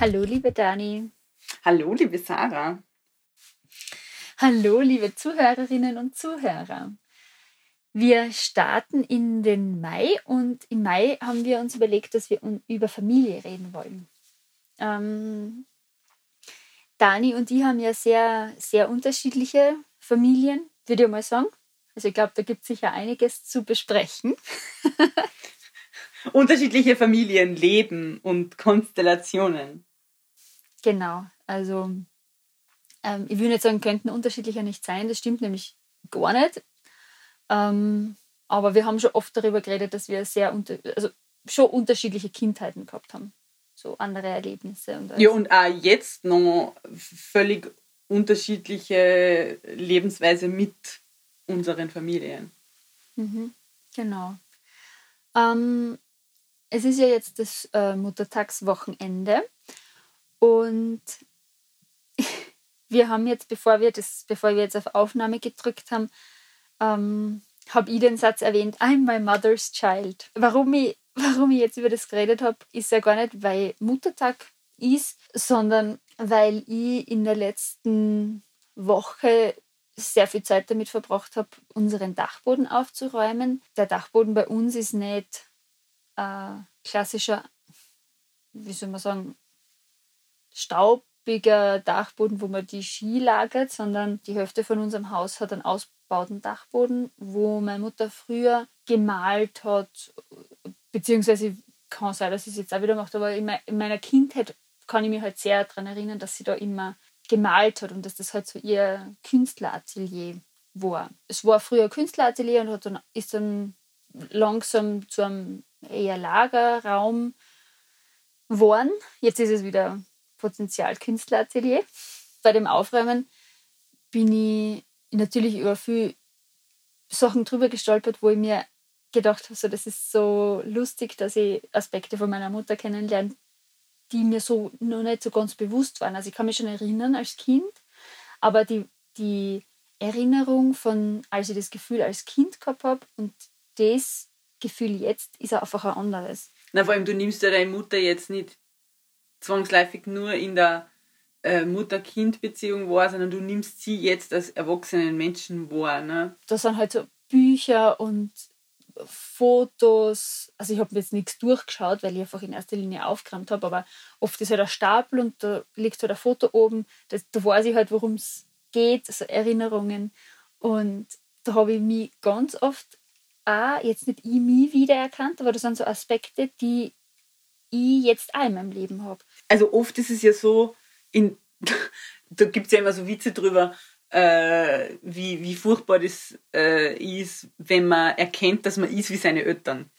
Hallo, liebe Dani. Hallo, liebe Sarah. Hallo, liebe Zuhörerinnen und Zuhörer. Wir starten in den Mai und im Mai haben wir uns überlegt, dass wir über Familie reden wollen. Ähm, Dani und ich haben ja sehr, sehr unterschiedliche Familien, würde ich mal sagen. Also ich glaube, da gibt es sicher einiges zu besprechen. unterschiedliche Familienleben und Konstellationen. Genau, also ähm, ich würde nicht sagen, könnten unterschiedlicher nicht sein, das stimmt nämlich gar nicht. Ähm, aber wir haben schon oft darüber geredet, dass wir sehr unter also schon unterschiedliche Kindheiten gehabt haben. So andere Erlebnisse. Und ja, und auch jetzt noch völlig unterschiedliche Lebensweise mit unseren Familien. Mhm, genau. Ähm, es ist ja jetzt das äh, Muttertagswochenende und wir haben jetzt, bevor wir, das, bevor wir jetzt auf Aufnahme gedrückt haben, ähm, habe ich den Satz erwähnt, I'm my mother's child. Warum ich, warum ich jetzt über das geredet habe, ist ja gar nicht, weil Muttertag ist, sondern weil ich in der letzten Woche sehr viel Zeit damit verbracht habe, unseren Dachboden aufzuräumen. Der Dachboden bei uns ist nicht äh, klassischer, wie soll man sagen, staubiger Dachboden, wo man die Ski lagert, sondern die Hälfte von unserem Haus hat einen ausgebauten Dachboden, wo meine Mutter früher gemalt hat, beziehungsweise kann sein, dass sie es jetzt auch wieder macht, aber in meiner Kindheit kann ich mich halt sehr daran erinnern, dass sie da immer gemalt hat und dass das halt so ihr Künstleratelier war. Es war früher Künstleratelier und hat dann, ist dann langsam zu einem eher Lagerraum geworden. Jetzt ist es wieder Potenzialkünstleratelier. Bei dem Aufräumen bin ich natürlich über viele Sachen drüber gestolpert, wo ich mir gedacht habe, so, das ist so lustig, dass ich Aspekte von meiner Mutter kennenlerne, die mir so noch nicht so ganz bewusst waren. Also ich kann mich schon erinnern als Kind, aber die, die Erinnerung von, als ich das Gefühl als Kind gehabt habe und das Gefühl jetzt ist einfach ein anderes. Na, vor allem, du nimmst ja deine Mutter jetzt nicht zwangsläufig nur in der äh, Mutter-Kind-Beziehung wahr, sondern du nimmst sie jetzt als erwachsenen Menschen wahr. Ne? Das sind halt so Bücher und Fotos. Also ich habe jetzt nichts durchgeschaut, weil ich einfach in erster Linie aufgeräumt habe, aber oft ist halt ein Stapel und da liegt halt ein Foto oben. Das, da weiß ich halt, worum es geht, also Erinnerungen. Und da habe ich mich ganz oft auch, jetzt nicht ich mich wiedererkannt, aber das sind so Aspekte, die ich jetzt auch in meinem Leben habe. Also oft ist es ja so, in, da gibt es ja immer so Witze drüber, äh, wie, wie furchtbar das äh, ist, wenn man erkennt, dass man ist wie seine Eltern.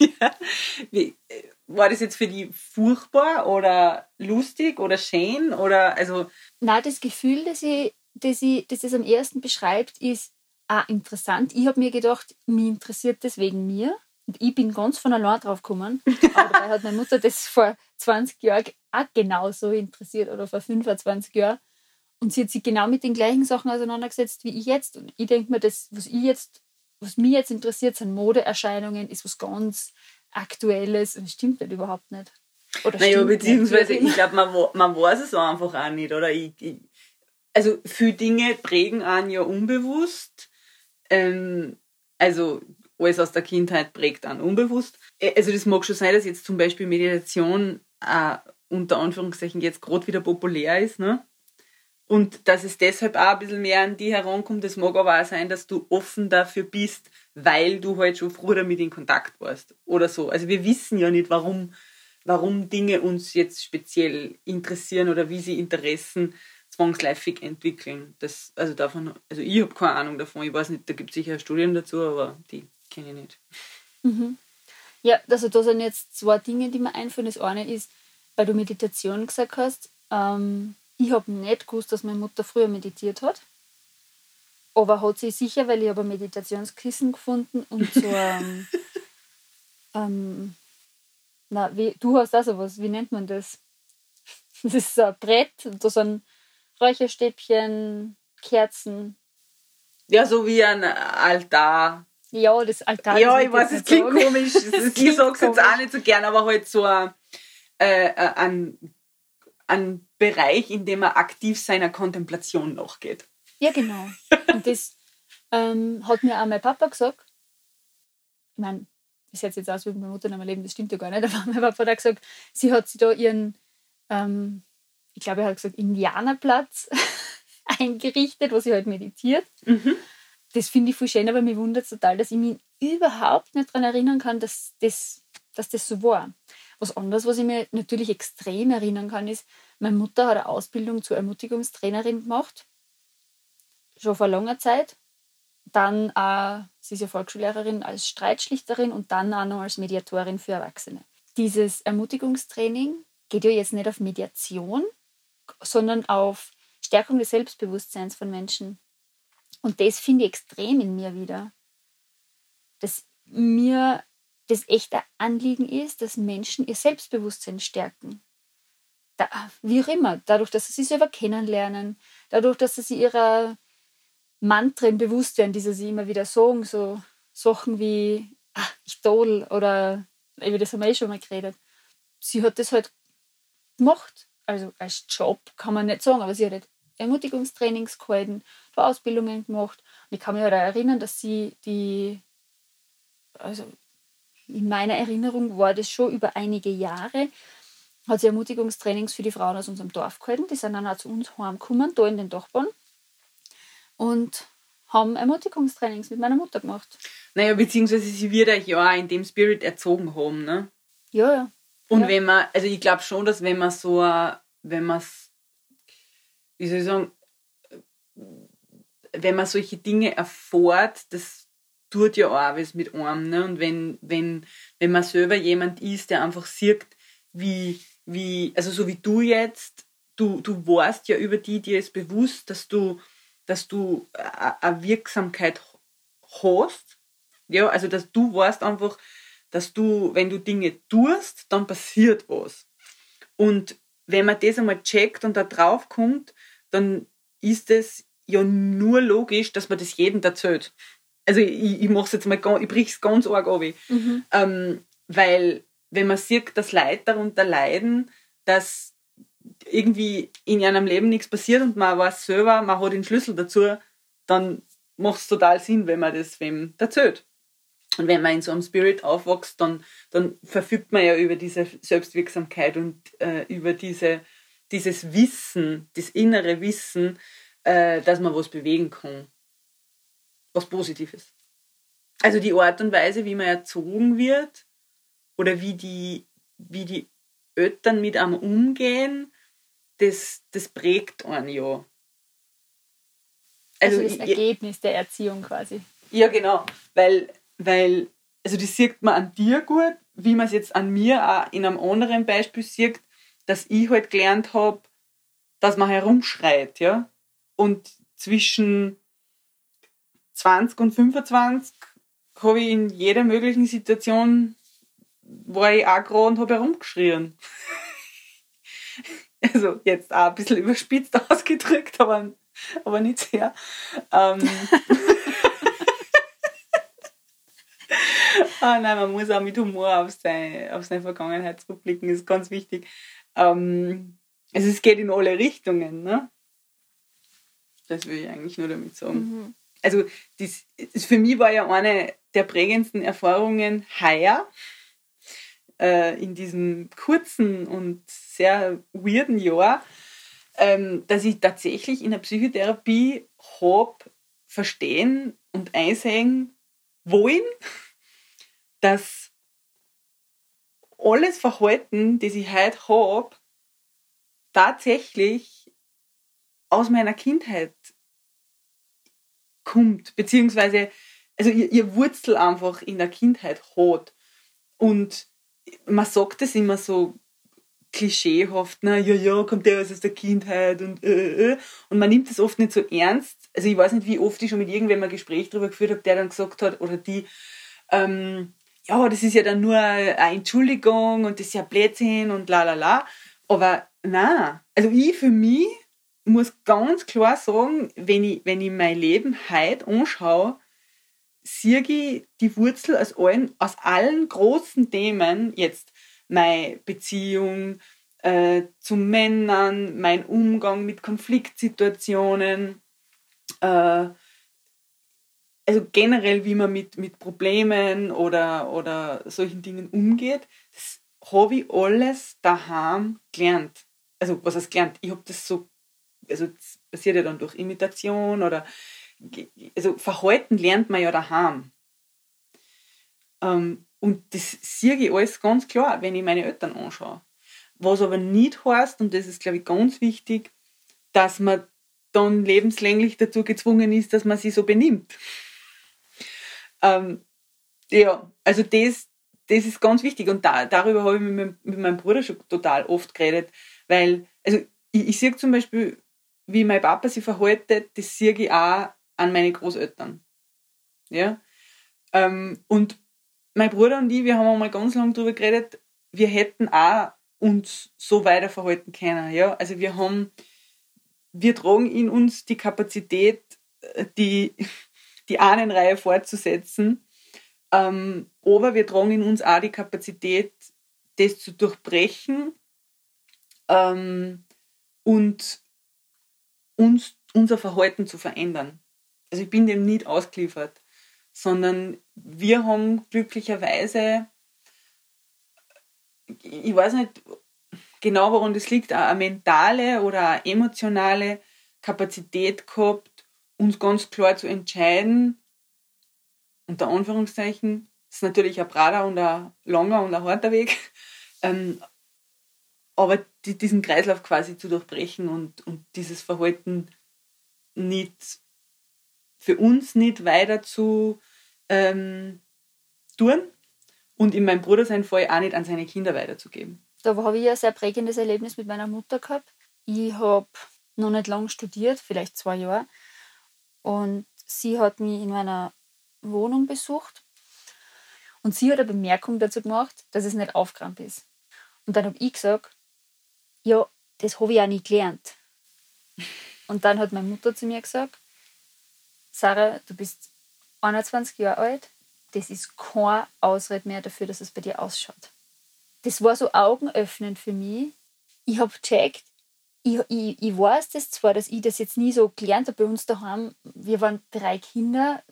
wie, äh, war das jetzt für die furchtbar oder lustig oder schön oder also? Na, das Gefühl, das ich, das ich, das es am ersten beschreibt, ist ah, interessant. Ich habe mir gedacht, mich interessiert das wegen mir. Und ich bin ganz von allein drauf gekommen. Aber dabei hat meine Mutter das vor 20 Jahren auch genauso interessiert oder vor 25 Jahren. Und sie hat sich genau mit den gleichen Sachen auseinandergesetzt wie ich jetzt. Und ich denke mir, das, was ich jetzt, was mich jetzt interessiert, sind Modeerscheinungen, ist was ganz Aktuelles und das stimmt halt überhaupt nicht. Oder naja, beziehungsweise ich glaube, man, man weiß es einfach auch nicht. Oder ich, ich, also viele Dinge prägen einen ja unbewusst. Ähm, also alles aus der Kindheit prägt an unbewusst. Also das mag schon sein, dass jetzt zum Beispiel Meditation äh, unter Anführungszeichen jetzt gerade wieder populär ist, ne? Und dass es deshalb auch ein bisschen mehr an die herankommt, das mag aber auch sein, dass du offen dafür bist, weil du halt schon früher damit in Kontakt warst oder so. Also wir wissen ja nicht, warum, warum Dinge uns jetzt speziell interessieren oder wie sie Interessen zwangsläufig entwickeln. Das, also davon, also ich habe keine Ahnung davon. Ich weiß nicht, da gibt es sicher Studien dazu, aber die kenne ich nicht. Mhm. Ja, also da sind jetzt zwei Dinge, die mir einfallen. Das eine ist, weil du Meditation gesagt hast, ähm, ich habe nicht gewusst, dass meine Mutter früher meditiert hat. Aber hat sie sicher, weil ich habe ein Meditationskissen gefunden und so ähm, ähm, na, wie, du hast auch sowas, wie nennt man das? Das ist so ein Brett, da sind Räucherstäbchen, Kerzen. Ja, so wie ein Altar. Ja, das Altar. Ja, ich weiß, es klingt sagen. komisch. ich sage es jetzt auch nicht so gern, aber halt so ein, äh, ein, ein Bereich, in dem er aktiv seiner Kontemplation nachgeht. Ja, genau. Und das ähm, hat mir auch mein Papa gesagt. Ich meine, das hört jetzt aus wie meine Mutter in meinem Leben, das stimmt ja gar nicht, aber mein Papa hat auch gesagt, sie hat sich da ihren, ähm, ich glaube, er hat gesagt, Indianerplatz eingerichtet, wo sie halt meditiert. Mhm. Das finde ich voll schön, aber mir wundert es total, dass ich mich überhaupt nicht daran erinnern kann, dass das, dass das so war. Was anderes, was ich mir natürlich extrem erinnern kann, ist, meine Mutter hat eine Ausbildung zur Ermutigungstrainerin gemacht, schon vor langer Zeit. Dann auch, sie ist ja Volksschullehrerin als Streitschlichterin und dann auch noch als Mediatorin für Erwachsene. Dieses Ermutigungstraining geht ja jetzt nicht auf Mediation, sondern auf Stärkung des Selbstbewusstseins von Menschen. Und das finde ich extrem in mir wieder. Dass mir das echte Anliegen ist, dass Menschen ihr Selbstbewusstsein stärken. Da, wie auch immer, dadurch, dass sie sich selber kennenlernen, dadurch, dass sie ihrer Mantren bewusst werden, die sie immer wieder sagen, so Sachen wie ach, ich toll oder über das haben wir eh schon mal geredet. Sie hat das halt gemacht. Also als Job kann man nicht sagen, aber sie hat halt Ermutigungstrainings gehalten, Ausbildungen gemacht. Und ich kann mich halt auch erinnern, dass sie die, also in meiner Erinnerung war das schon über einige Jahre, hat sie Ermutigungstrainings für die Frauen aus unserem Dorf gehalten. Die sind dann auch zu uns heimgekommen, da in den Dachbahn. Und haben Ermutigungstrainings mit meiner Mutter gemacht. Naja, beziehungsweise sie wird euch ja auch in dem Spirit erzogen haben, ne? Ja, ja. Und ja. wenn man, also ich glaube schon, dass wenn man so, wenn man wie soll ich sagen, wenn man solche Dinge erfährt, das tut ja auch was mit einem. Ne? Und wenn, wenn, wenn man selber jemand ist, der einfach sieht, wie, wie, also so wie du jetzt, du, du warst ja über die, dir ist bewusst, dass du, dass du eine Wirksamkeit hast. Ja, also dass du warst einfach, dass du, wenn du Dinge tust, dann passiert was. Und wenn man das einmal checkt und da drauf kommt, dann ist es ja nur logisch, dass man das jedem erzählt. Also ich, ich mache jetzt mal, ich brich es ganz arg ab. Mhm. Ähm, weil wenn man sieht, dass Leute darunter leiden, dass irgendwie in ihrem Leben nichts passiert und man weiß selber, man hat den Schlüssel dazu, dann macht es total Sinn, wenn man das wem erzählt. Und wenn man in so einem Spirit aufwächst, dann, dann verfügt man ja über diese Selbstwirksamkeit und äh, über diese, dieses Wissen, das innere Wissen, äh, dass man was bewegen kann. Was Positives. Also die Art und Weise, wie man erzogen wird oder wie die, wie die Eltern mit einem umgehen, das, das prägt einen ja. Also, also das Ergebnis der Erziehung quasi. Ja, genau. Weil, weil, also das sieht man an dir gut, wie man es jetzt an mir auch in einem anderen Beispiel sieht, dass ich halt gelernt habe, dass man herumschreit, ja. Und zwischen 20 und 25 habe ich in jeder möglichen Situation war ich auch gerade und habe herumgeschrien. also jetzt auch ein bisschen überspitzt ausgedrückt, aber, aber nicht sehr. Ähm ah, nein, man muss auch mit Humor auf seine, auf seine Vergangenheit zurückblicken, ist ganz wichtig. Ähm also es geht in alle Richtungen, ne? Das will ich eigentlich nur damit sagen. Mhm. Also das, das, für mich war ja eine der prägendsten Erfahrungen heuer äh, in diesem kurzen und sehr weirden Jahr, ähm, dass ich tatsächlich in der Psychotherapie habe verstehen und einsehen wollen, dass alles Verhalten, das ich heute habe, tatsächlich aus meiner Kindheit kommt, beziehungsweise also ihr, ihr Wurzel einfach in der Kindheit hat. Und man sagt es immer so klischeehaft, na ja, ja, kommt der aus der Kindheit und äh, äh. und man nimmt das oft nicht so ernst. Also ich weiß nicht, wie oft ich schon mit irgendwem ein Gespräch darüber geführt habe, der dann gesagt hat, oder die, ähm, ja, das ist ja dann nur eine Entschuldigung und das ist ja Blödsinn und la la la. Aber na, also ich für mich muss ganz klar sagen, wenn ich, wenn ich mein Leben heute anschaue, sehe ich die Wurzel aus allen, aus allen großen Themen, jetzt meine Beziehung äh, zu Männern, mein Umgang mit Konfliktsituationen, äh, also generell, wie man mit, mit Problemen oder, oder solchen Dingen umgeht, das habe ich alles daheim gelernt. Also, was heißt gelernt? Ich habe das so, also das passiert ja dann durch Imitation oder, also Verhalten lernt man ja daheim. Ähm, und das sehe ich alles ganz klar, wenn ich meine Eltern anschaue. Was aber nicht heißt, und das ist, glaube ich, ganz wichtig, dass man dann lebenslänglich dazu gezwungen ist, dass man sich so benimmt. Ähm, ja, also das, das ist ganz wichtig und da, darüber habe ich mit meinem, mit meinem Bruder schon total oft geredet, weil, also ich, ich sehe zum Beispiel, wie mein Papa sich verhaltet, das sehe ich auch an meine Großeltern. Ja? Ähm, und mein Bruder und ich, wir haben einmal ganz lange darüber geredet, wir hätten auch uns so weiter verhalten können. Ja? Also wir haben, wir tragen in uns die Kapazität, äh, die die Ahnenreihe fortzusetzen. Ähm, aber wir tragen in uns auch die Kapazität, das zu durchbrechen ähm, und uns, unser Verhalten zu verändern. Also ich bin dem nicht ausgeliefert, sondern wir haben glücklicherweise, ich weiß nicht genau, woran das liegt, eine mentale oder eine emotionale Kapazität gehabt, uns ganz klar zu entscheiden, unter Anführungszeichen, ist natürlich ein brader und ein langer und ein harter Weg, ähm, aber die, diesen Kreislauf quasi zu durchbrechen und, und dieses Verhalten nicht für uns nicht weiter zu ähm, tun und in meinem Bruder sein Fall auch nicht an seine Kinder weiterzugeben. Da habe ich ein sehr prägendes Erlebnis mit meiner Mutter gehabt. Ich habe noch nicht lange studiert, vielleicht zwei Jahre. Und sie hat mich in meiner Wohnung besucht. Und sie hat eine Bemerkung dazu gemacht, dass es nicht aufgeräumt ist. Und dann habe ich gesagt, ja, das habe ich auch nicht gelernt. Und dann hat meine Mutter zu mir gesagt, Sarah, du bist 21 Jahre alt, das ist kein Ausrede mehr dafür, dass es bei dir ausschaut. Das war so augenöffnend für mich. Ich habe gecheckt, ich, ich, ich weiß das zwar, dass ich das jetzt nie so gelernt habe bei uns daheim. Wir waren drei Kinder.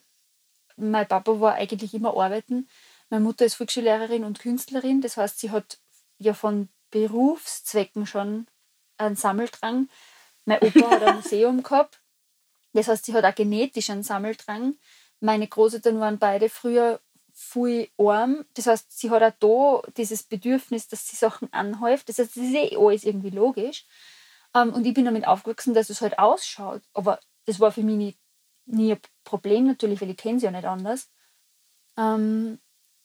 Mein Papa war eigentlich immer arbeiten. Meine Mutter ist Volksschullehrerin und Künstlerin. Das heißt, sie hat ja von Berufszwecken schon einen Sammeldrang. Mein Opa hat ein Museum gehabt. Das heißt, sie hat auch genetisch einen Sammeldrang. Meine Großeltern waren beide früher viel arm. Das heißt, sie hat auch da dieses Bedürfnis, dass sie Sachen anhäuft. Das heißt, das ist eh alles irgendwie logisch. Ähm, und ich bin damit aufgewachsen, dass es halt ausschaut. Aber das war für mich nie, nie ein Problem natürlich, weil ich kenne sie ja nicht anders. Ähm,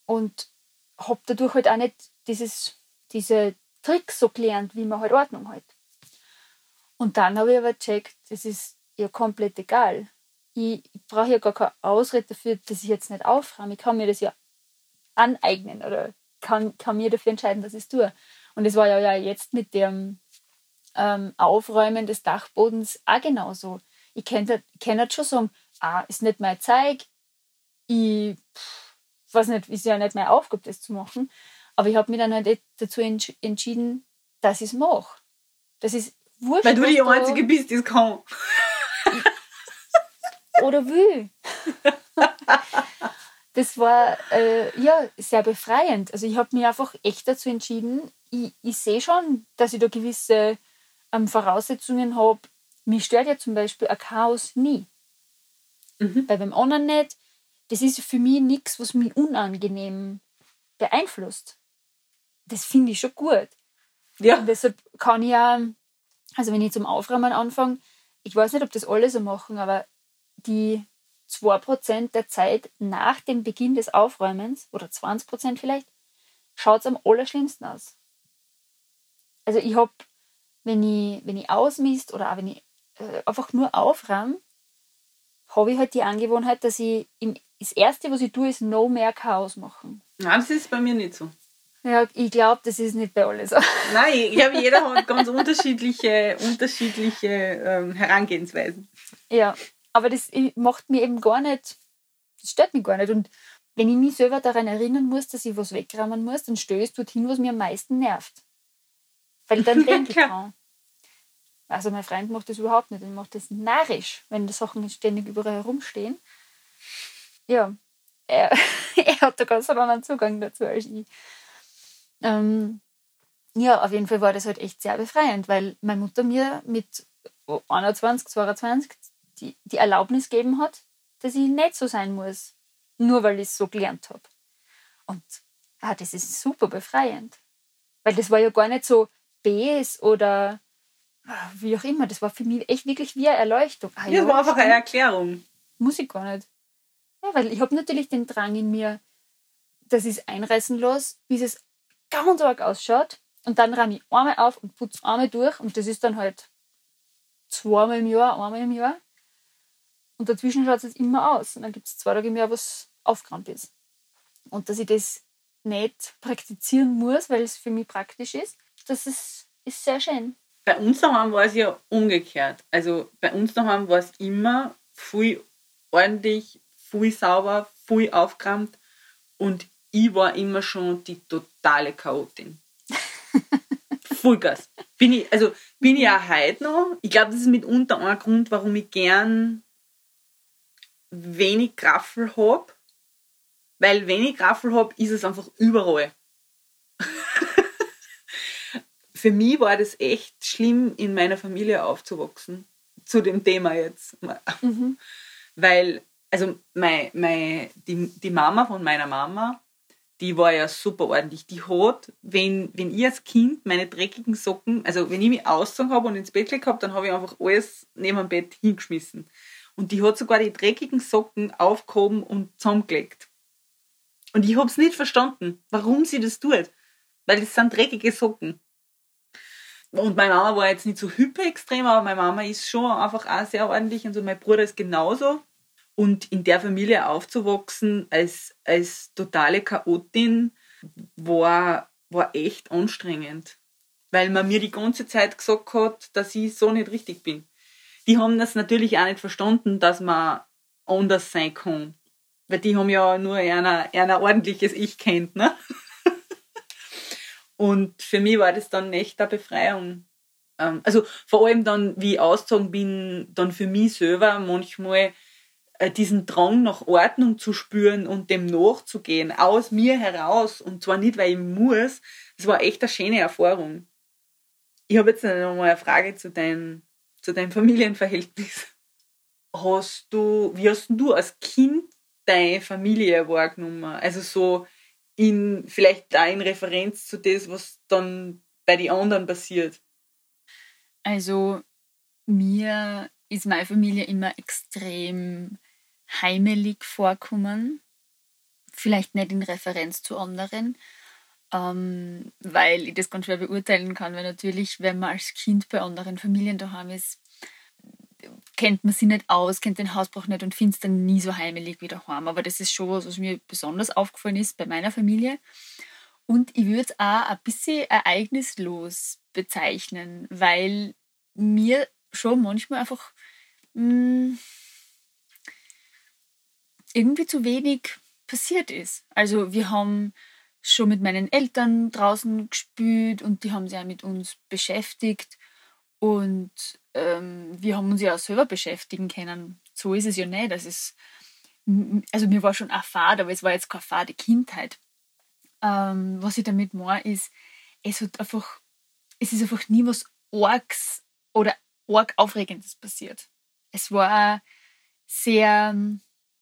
und habe dadurch halt auch nicht dieses, diese Tricks so gelernt, wie man halt Ordnung hat. Und dann habe ich aber gecheckt, das ist ja komplett egal. Ich, ich brauche ja gar keine Ausrede dafür, dass ich jetzt nicht aufräume. Ich kann mir das ja aneignen oder kann, kann mir dafür entscheiden, dass ich es tue. Und das war ja, ja jetzt mit dem ähm, Aufräumen des Dachbodens auch genauso. Ich kann nicht schon sagen, ah, ist nicht mein Zeug, ich pff, weiß nicht, ist ja nicht meine Aufgabe, das zu machen. Aber ich habe mich dann halt dazu entsch entschieden, dass ich es mache. Das ist wurscht. Weil du die Einzige bist, die es kann. Oder will. das war äh, ja sehr befreiend. Also ich habe mich einfach echt dazu entschieden, ich, ich sehe schon, dass ich da gewisse ähm, Voraussetzungen habe, mich stört ja zum Beispiel ein Chaos nie. Mhm. Weil beim anderen nicht, das ist für mich nichts, was mich unangenehm beeinflusst. Das finde ich schon gut. Ja. Und deshalb kann ich ja, also wenn ich zum Aufräumen anfange, ich weiß nicht, ob das alle so machen, aber die 2% der Zeit nach dem Beginn des Aufräumens, oder 20% vielleicht, schaut es am allerschlimmsten aus. Also ich habe wenn ich, wenn ich ausmisst oder auch wenn ich äh, einfach nur aufräume, habe ich halt die Angewohnheit, dass ich im, das Erste, was ich tue, ist no mehr Chaos machen. Nein, das ist bei mir nicht so. Ja, ich glaube, das ist nicht bei allen so. Nein, ich glaube, jeder hat ganz unterschiedliche, unterschiedliche ähm, Herangehensweisen. Ja, aber das macht mir eben gar nicht, das stört mich gar nicht. Und wenn ich mich selber daran erinnern muss, dass ich was wegräumen muss, dann es dorthin, was mir am meisten nervt. Weil dann denke ich dran. Also mein Freund macht das überhaupt nicht. Er macht das narrisch, wenn die Sachen ständig überall herumstehen. Ja, er, er hat da ganz einen anderen Zugang dazu als ich. Ähm, ja, auf jeden Fall war das halt echt sehr befreiend, weil meine Mutter mir mit 21, 22 die, die Erlaubnis gegeben hat, dass ich nicht so sein muss, nur weil ich es so gelernt habe. Und ah, das ist super befreiend. Weil das war ja gar nicht so Bs oder ah, wie auch immer. Das war für mich echt wirklich wie eine Erleuchtung. Ah, ja, das war einfach eine Erklärung. Muss ich gar nicht. Ja, weil ich habe natürlich den Drang in mir, dass ich es einreißen lasse, bis es ganz arg ausschaut. Und dann räume ich einmal auf und putze einmal durch. Und das ist dann halt zweimal im Jahr, einmal im Jahr. Und dazwischen schaut es immer aus. Und dann gibt es zwei Tage im Jahr, was aufgeräumt ist. Und dass ich das nicht praktizieren muss, weil es für mich praktisch ist, das ist, ist sehr schön. Bei uns daheim war es ja umgekehrt. Also bei uns daheim war es immer viel ordentlich, viel sauber, viel aufgeräumt und ich war immer schon die totale Chaotin. Vollgas. Bin ich, also bin ich auch heute noch. Ich glaube, das ist mitunter ein Grund, warum ich gern wenig Graffel habe. Weil wenn ich Graffel habe, ist es einfach überall. Für mich war das echt schlimm, in meiner Familie aufzuwachsen. Zu dem Thema jetzt. Mhm. Weil, also mein, mein, die, die Mama von meiner Mama, die war ja super ordentlich. Die hat, wenn, wenn ich als Kind meine dreckigen Socken, also wenn ich mich ausgezogen habe und ins Bett gelegt habe, dann habe ich einfach alles neben dem Bett hingeschmissen. Und die hat sogar die dreckigen Socken aufgehoben und zusammengelegt. Und ich habe es nicht verstanden, warum sie das tut. Weil das sind dreckige Socken. Und meine Mama war jetzt nicht so hyperextrem, aber meine Mama ist schon einfach auch sehr ordentlich und so. Mein Bruder ist genauso. Und in der Familie aufzuwachsen als, als totale Chaotin war, war echt anstrengend. Weil man mir die ganze Zeit gesagt hat, dass ich so nicht richtig bin. Die haben das natürlich auch nicht verstanden, dass man anders sein kann. Weil die haben ja nur einer, einer ordentliches Ich kennt, ne? Und für mich war das dann echt eine Befreiung. Ähm, also vor allem dann, wie ich ausgezogen bin, dann für mich selber manchmal äh, diesen Drang nach Ordnung zu spüren und dem nachzugehen, aus mir heraus. Und zwar nicht, weil ich muss. Das war echt eine schöne Erfahrung. Ich habe jetzt noch mal eine Frage zu, dein, zu deinem Familienverhältnis. Hast du, wie hast du als Kind deine Familie wahrgenommen? Also so in, vielleicht da in Referenz zu dem, was dann bei den anderen passiert. Also mir ist meine Familie immer extrem heimelig vorkommen. Vielleicht nicht in Referenz zu anderen, ähm, weil ich das ganz schwer beurteilen kann, weil natürlich, wenn man als Kind bei anderen Familien daheim ist, kennt man sich nicht aus, kennt den Hausbrauch nicht und findet es dann nie so heimelig wie daheim. Aber das ist schon was, was mir besonders aufgefallen ist bei meiner Familie. Und ich würde es auch ein bisschen ereignislos bezeichnen, weil mir schon manchmal einfach mh, hm, irgendwie zu wenig passiert ist. Also wir haben schon mit meinen Eltern draußen gespielt und die haben sich auch mit uns beschäftigt und ähm, wir haben uns ja auch selber beschäftigen können. So ist es ja nicht. Das ist, also mir war schon eine Fahrt, aber es war jetzt keine Fahrt Kindheit. Ähm, was ich damit meine, ist, es hat einfach, es ist einfach nie was Orgs oder Org Aufregendes passiert. Es war sehr,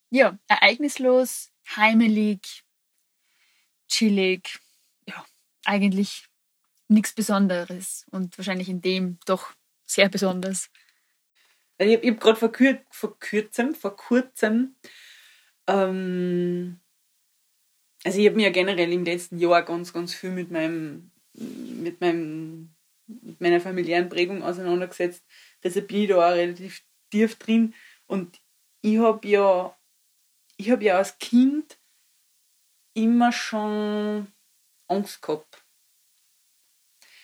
ja, ereignislos, heimelig, chillig, ja, eigentlich nichts Besonderes und wahrscheinlich in dem doch sehr besonders. Ich habe hab gerade vor, kür vor kurzem, vor kurzem, ähm, also ich habe mir ja generell im letzten Jahr ganz, ganz viel mit meinem, mit meinem, mit meiner familiären Prägung auseinandergesetzt. Deshalb bin ich da auch relativ tief drin und ich habe ja ich habe ja als Kind immer schon Angst gehabt.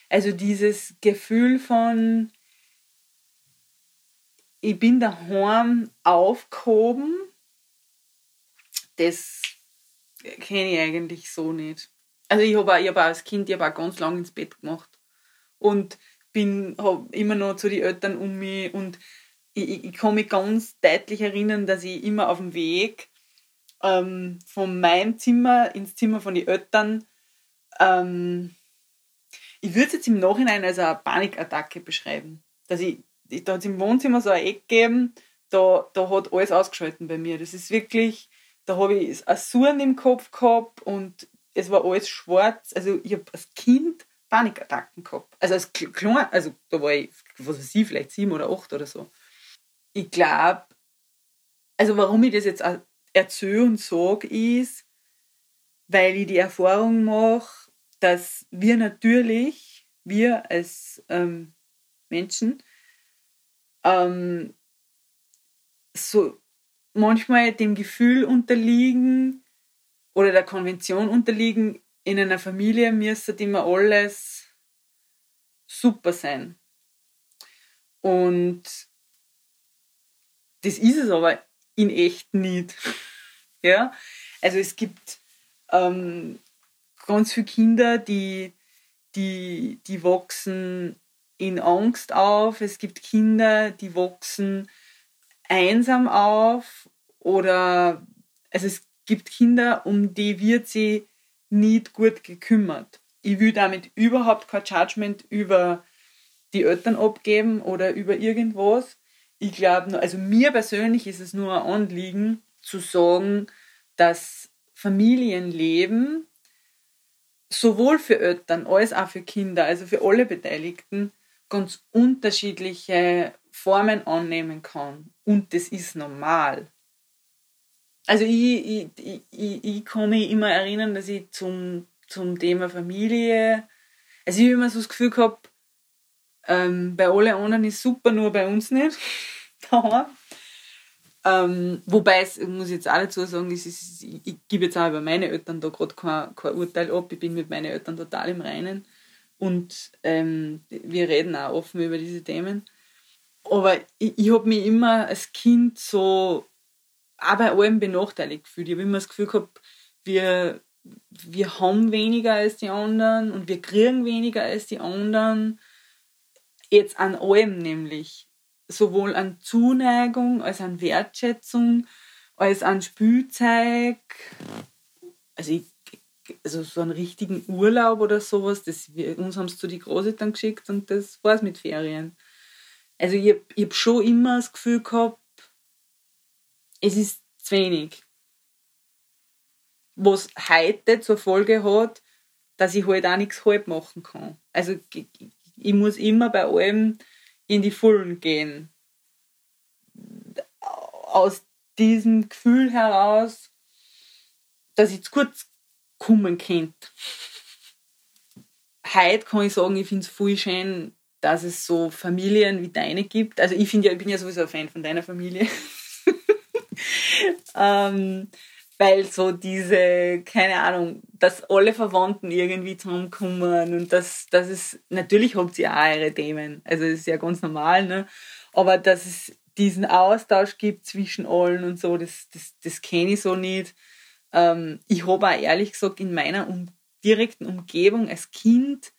Also dieses Gefühl von, ich bin daheim aufgehoben, das kenne ich eigentlich so nicht. Also ich habe hab als Kind ich ganz lange ins Bett gemacht. Und bin hab immer noch zu den Eltern um mich und ich, ich, ich kann mich ganz deutlich erinnern, dass ich immer auf dem Weg ähm, von meinem Zimmer ins Zimmer von den Eltern ähm, ich würde es jetzt im Nachhinein als eine Panikattacke beschreiben. Dass ich, da hat es im Wohnzimmer so ein Eck gegeben, da, da hat alles ausgeschalten bei mir. Das ist wirklich, da habe ich ein Surren im Kopf gehabt und es war alles schwarz. Also ich habe als Kind Panikattacken gehabt. Also als klein, also da war ich, was weiß ich, vielleicht sieben oder acht oder so. Ich glaube, also warum ich das jetzt erzähle und sage, ist, weil ich die Erfahrung mache, dass wir natürlich, wir als ähm, Menschen, ähm, so manchmal dem Gefühl unterliegen oder der Konvention unterliegen, in einer Familie müsste immer alles super sein. Und das ist es aber in echt nicht. ja? Also es gibt ähm, ganz viele Kinder, die, die, die wachsen in Angst auf. Es gibt Kinder, die wachsen einsam auf oder also es gibt Kinder, um die wird sie nicht gut gekümmert. Ich will damit überhaupt kein Judgment über die Eltern abgeben oder über irgendwas. Ich glaube, also mir persönlich ist es nur ein Anliegen zu sagen, dass Familienleben sowohl für Eltern als auch für Kinder, also für alle Beteiligten, ganz unterschiedliche Formen annehmen kann. Und das ist normal. Also ich, ich, ich, ich kann mich immer erinnern, dass ich zum, zum Thema Familie, also ich habe immer so das Gefühl gehabt, ähm, bei allen anderen ist super, nur bei uns nicht. Ähm, wobei es, muss ich jetzt auch dazu sagen, ist, ist, ich, gebe jetzt auch über meine Eltern da gerade kein, kein Urteil ab. Ich bin mit meinen Eltern total im Reinen. Und ähm, wir reden auch offen über diese Themen. Aber ich, ich habe mich immer als Kind so auch bei allem benachteiligt gefühlt. Ich habe immer das Gefühl gehabt, wir, wir haben weniger als die anderen und wir kriegen weniger als die anderen. Jetzt an allem nämlich sowohl an Zuneigung als an Wertschätzung, als an Spielzeug. Also, ich, also so einen richtigen Urlaub oder sowas, das, wir, uns haben es zu die Großeltern geschickt und das war es mit Ferien. Also ich habe hab schon immer das Gefühl gehabt, es ist zu wenig. Was heute zur Folge hat, dass ich halt auch nichts halb machen kann. Also ich, ich muss immer bei allem in die Vollen gehen. Aus diesem Gefühl heraus, dass ich zu kurz kommen könnte. Heute kann ich sagen, ich finde es voll schön, dass es so Familien wie deine gibt. Also ich ja, ich bin ja sowieso ein Fan von deiner Familie. ähm, weil so diese, keine Ahnung, dass alle Verwandten irgendwie zusammenkommen und dass, dass es, natürlich habt ihr auch eure Themen, also das ist ja ganz normal, ne? aber dass es diesen Austausch gibt zwischen allen und so, das, das, das kenne ich so nicht. Ähm, ich habe auch ehrlich gesagt in meiner um, direkten Umgebung als Kind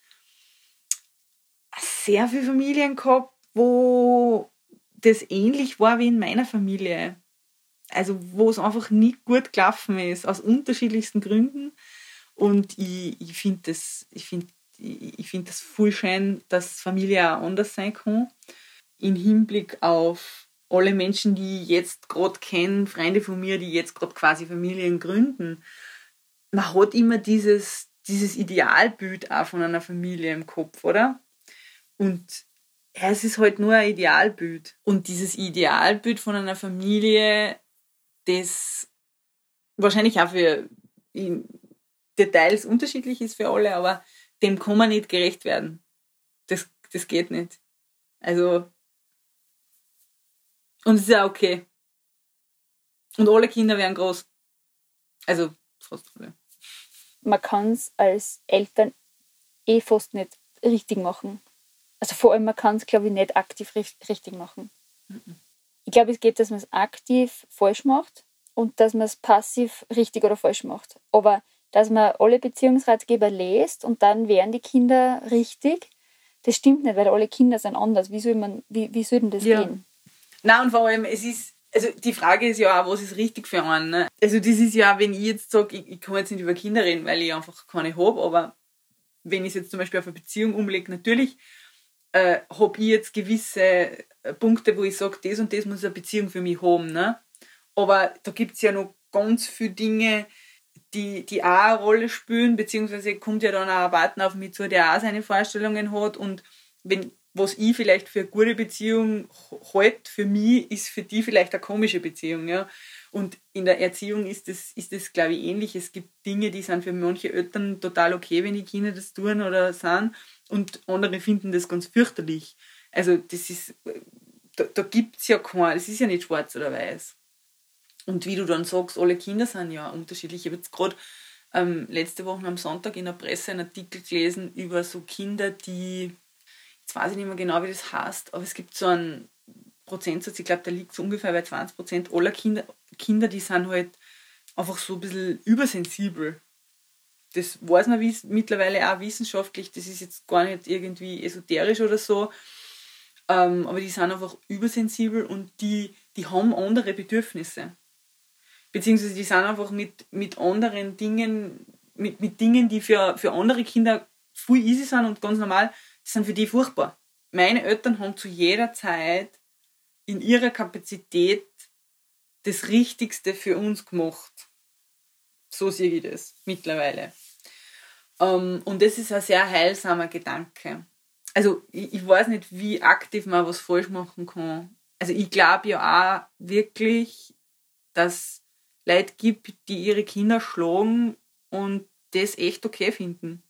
sehr viele Familien gehabt, wo das ähnlich war wie in meiner Familie also wo es einfach nicht gut gelaufen ist, aus unterschiedlichsten Gründen. Und ich, ich finde das, ich find, ich, ich find das voll schön, dass Familie auch anders sein kann. Im Hinblick auf alle Menschen, die ich jetzt gerade kenne, Freunde von mir, die jetzt gerade quasi Familien gründen. Man hat immer dieses, dieses Idealbild auch von einer Familie im Kopf, oder? Und ja, es ist halt nur ein Idealbild. Und dieses Idealbild von einer Familie das wahrscheinlich auch für Details unterschiedlich ist für alle, aber dem kann man nicht gerecht werden. Das, das geht nicht. Also, und es ist ja okay. Und alle Kinder werden groß. Also, fast alle. Man kann es als Eltern eh fast nicht richtig machen. Also vor allem, man kann es, glaube ich, nicht aktiv richtig machen. Mhm. Ich glaube, es geht, dass man es aktiv falsch macht und dass man es passiv richtig oder falsch macht. Aber dass man alle Beziehungsratgeber liest und dann wären die Kinder richtig, das stimmt nicht, weil alle Kinder sind anders. Wie soll, man, wie, wie soll denn das ja. gehen? Nein, und vor allem, es ist, also die Frage ist ja auch, was ist richtig für einen. Ne? Also das ist ja, wenn ich jetzt sage, ich, ich kann jetzt nicht über Kinder reden, weil ich einfach keine habe, aber wenn ich es jetzt zum Beispiel auf eine Beziehung umlege, natürlich äh, habe ich jetzt gewisse äh, Punkte, wo ich sage, das und das muss eine Beziehung für mich haben. Ne? Aber da gibt es ja noch ganz viele Dinge, die, die auch eine Rolle spielen, beziehungsweise kommt ja dann auch ein Partner auf mich zu, der auch seine Vorstellungen hat und wenn was ich vielleicht für eine gute Beziehung halte, für mich ist für die vielleicht eine komische Beziehung. Ja? Und in der Erziehung ist das, ist das, glaube ich, ähnlich. Es gibt Dinge, die sind für manche Eltern total okay, wenn die Kinder das tun oder sind, und andere finden das ganz fürchterlich. Also, das ist, da, da gibt es ja kein, es ist ja nicht schwarz oder weiß. Und wie du dann sagst, alle Kinder sind ja unterschiedlich. Ich habe jetzt gerade ähm, letzte Woche am Sonntag in der Presse einen Artikel gelesen über so Kinder, die, jetzt weiß ich nicht mehr genau, wie das heißt, aber es gibt so einen Prozentsatz, ich glaube, der liegt so ungefähr bei 20 Prozent aller Kinder, Kinder, die sind halt einfach so ein bisschen übersensibel. Das weiß man wie, mittlerweile auch wissenschaftlich, das ist jetzt gar nicht irgendwie esoterisch oder so, ähm, aber die sind einfach übersensibel und die, die haben andere Bedürfnisse. Beziehungsweise die sind einfach mit, mit anderen Dingen, mit, mit Dingen, die für, für andere Kinder viel easy sind und ganz normal, die sind für die furchtbar. Meine Eltern haben zu jeder Zeit in ihrer Kapazität das Richtigste für uns gemacht. So sehe ich das mittlerweile. Ähm, und das ist ein sehr heilsamer Gedanke. Also ich, ich weiß nicht, wie aktiv man was falsch machen kann. Also ich glaube ja auch wirklich, dass Leute gibt, die ihre Kinder schlagen und das echt okay finden.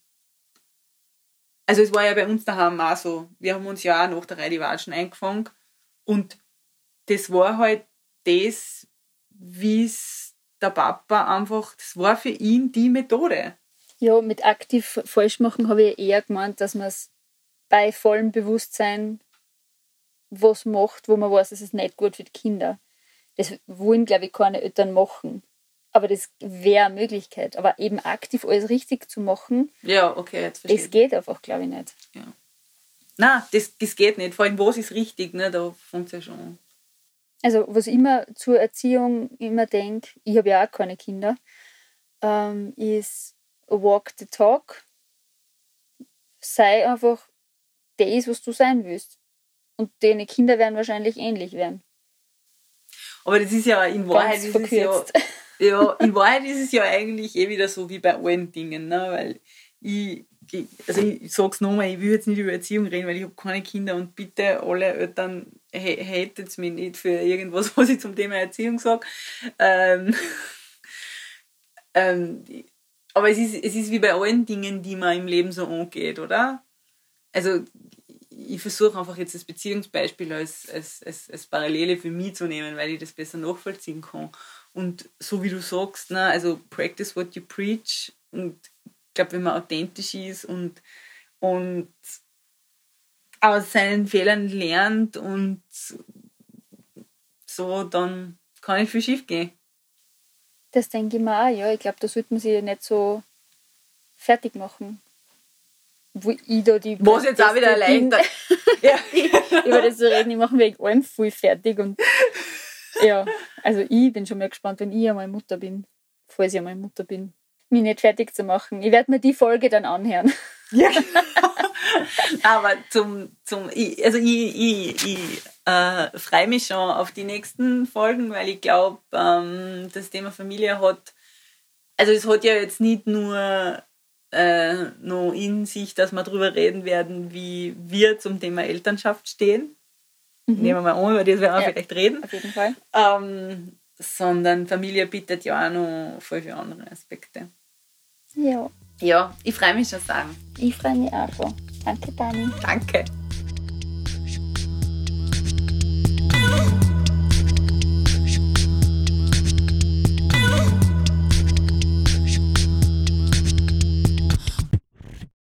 Also es war ja bei uns daheim auch so. Wir haben uns ja auch nach der Reihe die Watschen eingefangen und das war halt das, wie es der Papa einfach, das war für ihn die Methode. Ja, mit aktiv falsch machen habe ich eher gemeint, dass man es bei vollem Bewusstsein was macht, wo man weiß, es ist nicht gut für die Kinder. Das wollen, glaube ich, keine Eltern machen. Aber das wäre eine Möglichkeit. Aber eben aktiv alles richtig zu machen, ja, okay, jetzt verstehe. das geht einfach, glaube ich, nicht. Ja. Nein, das, das geht nicht. Vor allem, was ist richtig, ne? da es ja schon an. Also, was ich immer zur Erziehung immer denke, ich habe ja auch keine Kinder, ähm, ist walk the talk. Sei einfach das, was du sein willst. Und deine Kinder werden wahrscheinlich ähnlich werden. Aber das ist ja in Wahrheit ist es ja, ja, in Wahrheit ist es ja eigentlich eh wieder so wie bei allen Dingen, ne? weil ich also ich sag's nochmal, ich will jetzt nicht über Erziehung reden, weil ich habe keine Kinder und bitte alle Eltern hatet mich nicht für irgendwas, was ich zum Thema Erziehung sage. Ähm, ähm, aber es ist, es ist wie bei allen Dingen, die man im Leben so angeht, oder? Also ich versuche einfach jetzt das Beziehungsbeispiel als, als, als, als Parallele für mich zu nehmen, weil ich das besser nachvollziehen kann. Und so wie du sagst, ne, also practice what you preach. Und glaube, wenn man authentisch ist und, und aus seinen Fehlern lernt und so, dann kann nicht viel schief gehen. Das denke ich mir auch, ja. Ich glaube, da sollte man sich nicht so fertig machen wo ich da die. Was jetzt auch wieder erleichtert. ja. über das zu reden, ich mache mich wegen allem voll fertig. Und ja, also ich bin schon mal gespannt, wenn ich einmal Mutter bin, falls ich einmal Mutter bin, mich nicht fertig zu machen. Ich werde mir die Folge dann anhören. Ja. Aber zum, zum also ich, ich, ich äh, freue mich schon auf die nächsten Folgen, weil ich glaube, ähm, das Thema Familie hat, also es hat ja jetzt nicht nur äh, noch in sich, dass wir darüber reden werden, wie wir zum Thema Elternschaft stehen. Mhm. Nehmen wir mal an, über das werden wir ja, vielleicht reden. Auf jeden Fall. Ähm, sondern Familie bietet ja auch noch voll viele andere Aspekte. Ja. Ja, ich freue mich schon sagen. Ich freue mich auch schon. Danke, Dani. Danke.